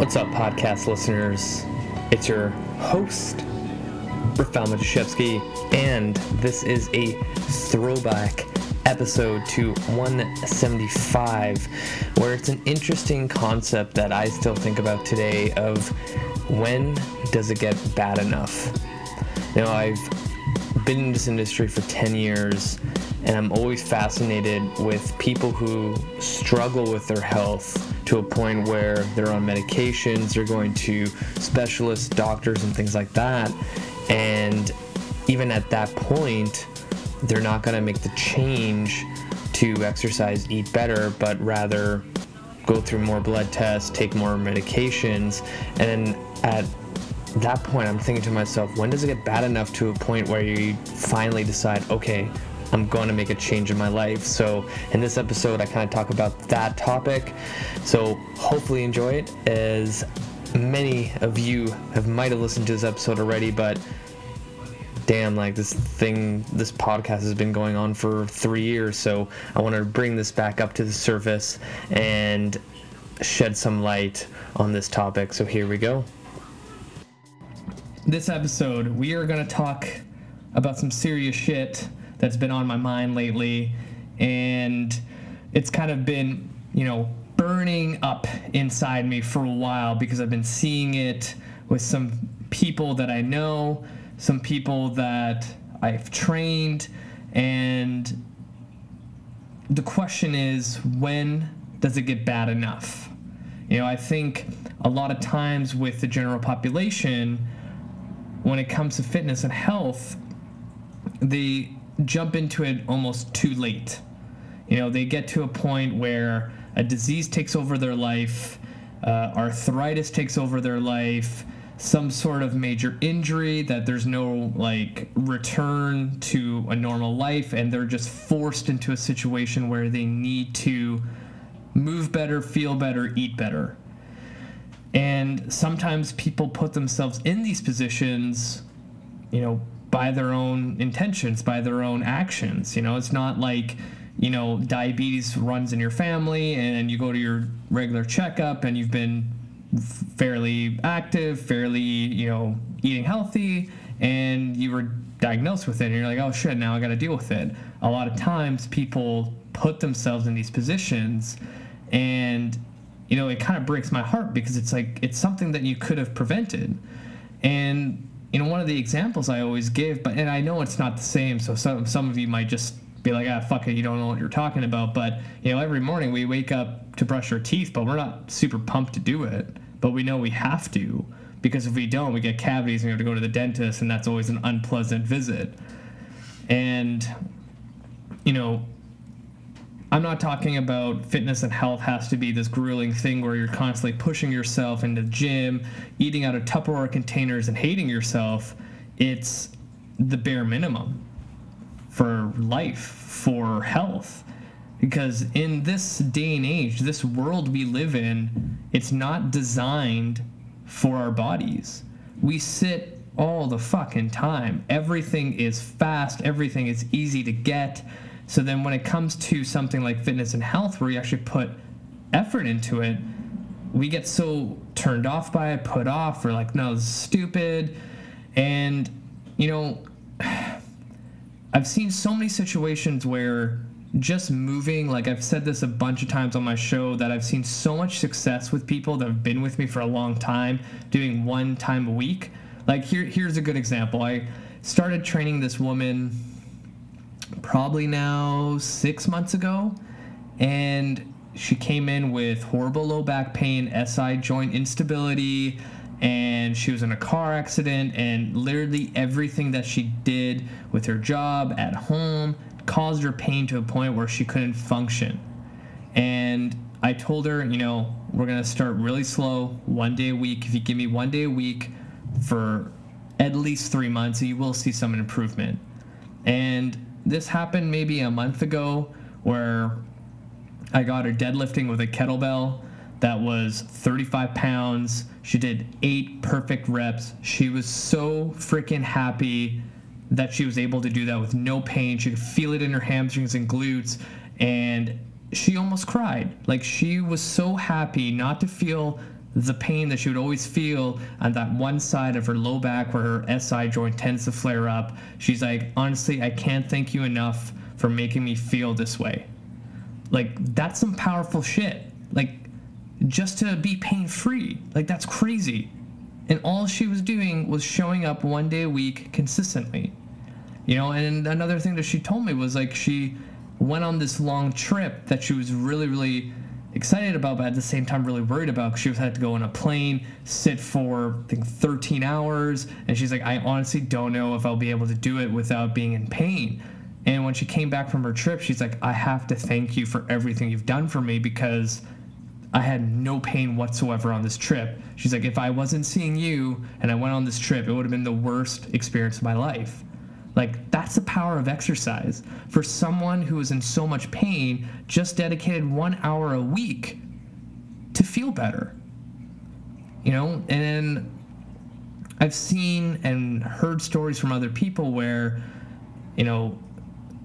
What's up, podcast listeners? It's your host, Rafael Matuszewski, and this is a throwback episode to 175, where it's an interesting concept that I still think about today of when does it get bad enough? You know, I've been in this industry for 10 years and I'm always fascinated with people who struggle with their health to a point where they're on medications, they're going to specialists, doctors, and things like that. And even at that point, they're not going to make the change to exercise, eat better, but rather go through more blood tests, take more medications, and at that point, I'm thinking to myself, when does it get bad enough to a point where you finally decide, okay, I'm going to make a change in my life. So, in this episode, I kind of talk about that topic. So, hopefully, enjoy it. As many of you have might have listened to this episode already, but damn, like this thing, this podcast has been going on for three years. So, I want to bring this back up to the surface and shed some light on this topic. So, here we go. This episode, we are going to talk about some serious shit that's been on my mind lately, and it's kind of been, you know, burning up inside me for a while because I've been seeing it with some people that I know, some people that I've trained, and the question is when does it get bad enough? You know, I think a lot of times with the general population, when it comes to fitness and health, the jump into it almost too late. You know, they get to a point where a disease takes over their life, uh, arthritis takes over their life, some sort of major injury that there's no like return to a normal life, and they're just forced into a situation where they need to move better, feel better, eat better. And sometimes people put themselves in these positions, you know, by their own intentions, by their own actions. You know, it's not like, you know, diabetes runs in your family and you go to your regular checkup and you've been fairly active, fairly, you know, eating healthy, and you were diagnosed with it and you're like, oh shit, now I got to deal with it. A lot of times people put themselves in these positions and you know, it kind of breaks my heart because it's like it's something that you could have prevented. And you know, one of the examples I always give, but and I know it's not the same, so some some of you might just be like, ah, fuck it, you don't know what you're talking about. But you know, every morning we wake up to brush our teeth, but we're not super pumped to do it. But we know we have to because if we don't, we get cavities and we have to go to the dentist, and that's always an unpleasant visit. And you know, I'm not talking about fitness and health has to be this grueling thing where you're constantly pushing yourself into the gym, eating out of Tupperware containers, and hating yourself. It's the bare minimum for life, for health. Because in this day and age, this world we live in, it's not designed for our bodies. We sit all the fucking time. Everything is fast, everything is easy to get so then when it comes to something like fitness and health, where you actually put effort into it, we get so turned off by it, put off, or like, no, this is stupid. And, you know, I've seen so many situations where just moving, like I've said this a bunch of times on my show, that I've seen so much success with people that have been with me for a long time doing one time a week. Like, here, here's a good example. I started training this woman probably now six months ago, and she came in with horrible low back pain, SI joint instability, and she was in a car accident, and literally everything that she did with her job at home caused her pain to a point where she couldn't function. And I told her, you know, we're gonna start really slow, one day a week. If you give me one day a week for at least three months, you will see some improvement. And this happened maybe a month ago where I got her deadlifting with a kettlebell that was 35 pounds. She did eight perfect reps. She was so freaking happy that she was able to do that with no pain. She could feel it in her hamstrings and glutes. And she almost cried. Like she was so happy not to feel the pain that she would always feel on that one side of her low back where her SI joint tends to flare up. She's like, honestly, I can't thank you enough for making me feel this way. Like, that's some powerful shit. Like, just to be pain free. Like, that's crazy. And all she was doing was showing up one day a week consistently. You know, and another thing that she told me was like she went on this long trip that she was really, really excited about, but at the same time really worried about. Cause she was had to go on a plane, sit for I think 13 hours, and she's like, I honestly don't know if I'll be able to do it without being in pain. And when she came back from her trip, she's like, I have to thank you for everything you've done for me because I had no pain whatsoever on this trip. She's like, if I wasn't seeing you and I went on this trip, it would have been the worst experience of my life. Like, that's the power of exercise. For someone who is in so much pain, just dedicated one hour a week to feel better. You know, and I've seen and heard stories from other people where, you know,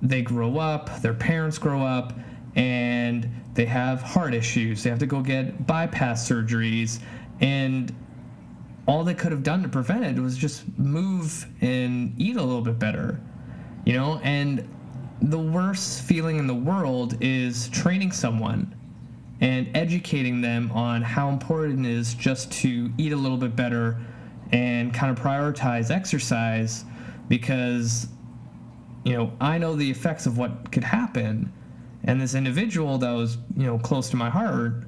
they grow up, their parents grow up, and they have heart issues. They have to go get bypass surgeries, and all they could have done to prevent it was just move and eat a little bit better, you know? And the worst feeling in the world is training someone and educating them on how important it is just to eat a little bit better and kind of prioritize exercise because you know I know the effects of what could happen and this individual that was you know close to my heart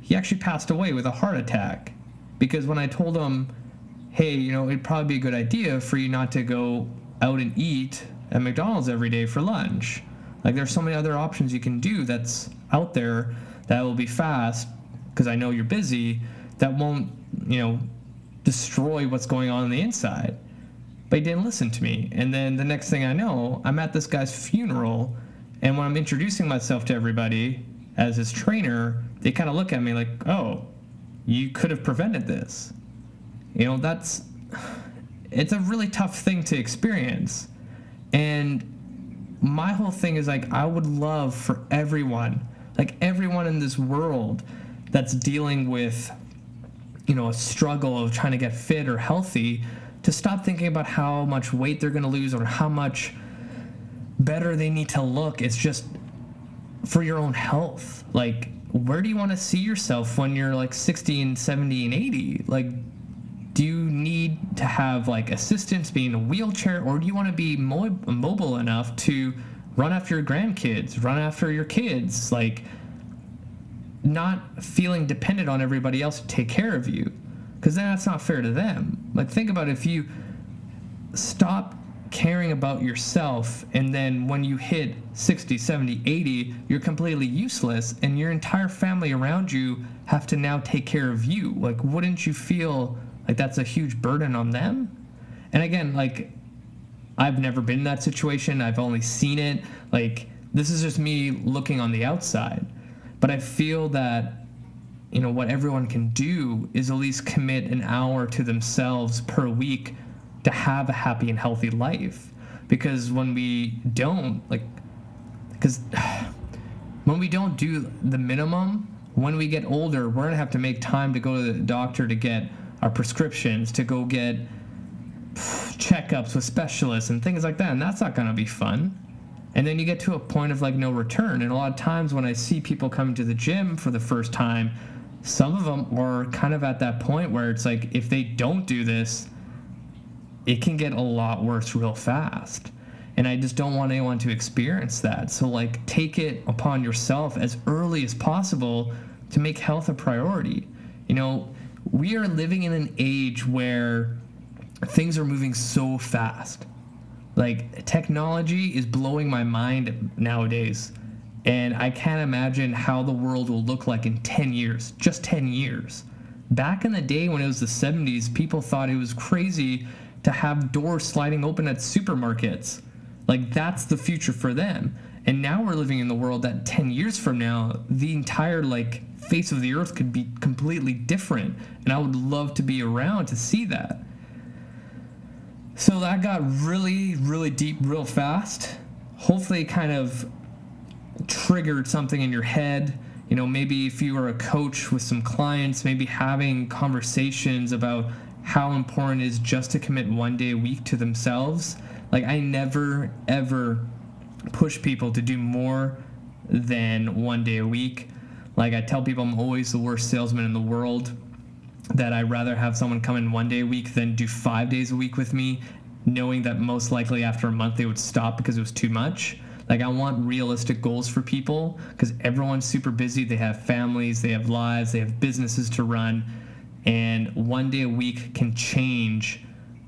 he actually passed away with a heart attack because when I told him, hey, you know, it'd probably be a good idea for you not to go out and eat at McDonald's every day for lunch. Like there's so many other options you can do that's out there that will be fast because I know you're busy that won't, you know, destroy what's going on on the inside. But he didn't listen to me. And then the next thing I know, I'm at this guy's funeral and when I'm introducing myself to everybody as his trainer, they kind of look at me like, "Oh, you could have prevented this. You know, that's it's a really tough thing to experience. And my whole thing is like I would love for everyone, like everyone in this world that's dealing with you know, a struggle of trying to get fit or healthy to stop thinking about how much weight they're going to lose or how much better they need to look. It's just for your own health. Like where do you want to see yourself when you're like 60 and 70 and 80? Like, do you need to have like assistance, being in a wheelchair, or do you want to be mo- mobile enough to run after your grandkids, run after your kids? Like, not feeling dependent on everybody else to take care of you, because then that's not fair to them. Like, think about if you stop caring about yourself and then when you hit 60 70 80 you're completely useless and your entire family around you have to now take care of you. Like wouldn't you feel like that's a huge burden on them? And again like i've never been in that situation. I've only seen it. Like this is just me looking on the outside. But i feel that you know what everyone can do is at least commit an hour to themselves per week to have a happy and healthy life. Because when we don't like because when we don't do the minimum when we get older we're going to have to make time to go to the doctor to get our prescriptions to go get checkups with specialists and things like that and that's not going to be fun. And then you get to a point of like no return. And a lot of times when i see people coming to the gym for the first time some of them are kind of at that point where it's like if they don't do this it can get a lot worse real fast. And I just don't want anyone to experience that. So, like, take it upon yourself as early as possible to make health a priority. You know, we are living in an age where things are moving so fast. Like, technology is blowing my mind nowadays. And I can't imagine how the world will look like in 10 years, just 10 years. Back in the day when it was the 70s, people thought it was crazy to have doors sliding open at supermarkets. Like that's the future for them. And now we're living in the world that 10 years from now, the entire like face of the earth could be completely different. And I would love to be around to see that. So that got really, really deep real fast. Hopefully, kind of triggered something in your head you know, maybe if you were a coach with some clients, maybe having conversations about how important it is just to commit one day a week to themselves. Like, I never, ever push people to do more than one day a week. Like, I tell people I'm always the worst salesman in the world, that I'd rather have someone come in one day a week than do five days a week with me, knowing that most likely after a month they would stop because it was too much. Like I want realistic goals for people because everyone's super busy. They have families, they have lives, they have businesses to run, and one day a week can change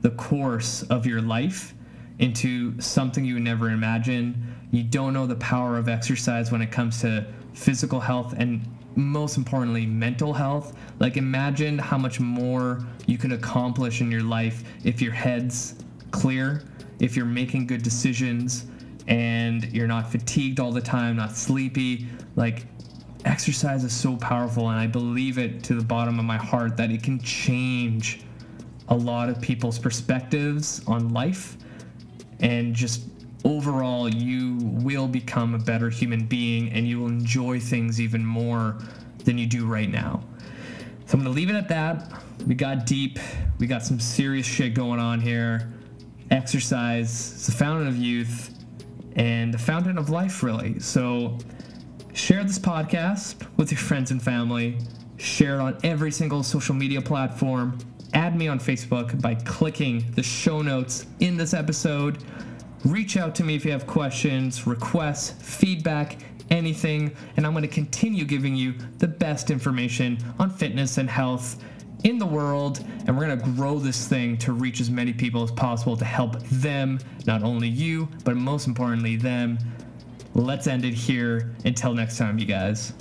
the course of your life into something you would never imagine. You don't know the power of exercise when it comes to physical health and most importantly mental health. Like imagine how much more you can accomplish in your life if your head's clear, if you're making good decisions, and you're not fatigued all the time, not sleepy. Like, exercise is so powerful, and I believe it to the bottom of my heart that it can change a lot of people's perspectives on life and just overall you will become a better human being and you will enjoy things even more than you do right now. So I'm going to leave it at that. We got deep. We got some serious shit going on here. Exercise is the fountain of youth and the fountain of life, really. So share this podcast with your friends and family. Share it on every single social media platform. Add me on Facebook by clicking the show notes in this episode. Reach out to me if you have questions, requests, feedback, anything, and I'm going to continue giving you the best information on fitness and health in the world, and we're gonna grow this thing to reach as many people as possible to help them, not only you, but most importantly, them. Let's end it here. Until next time, you guys.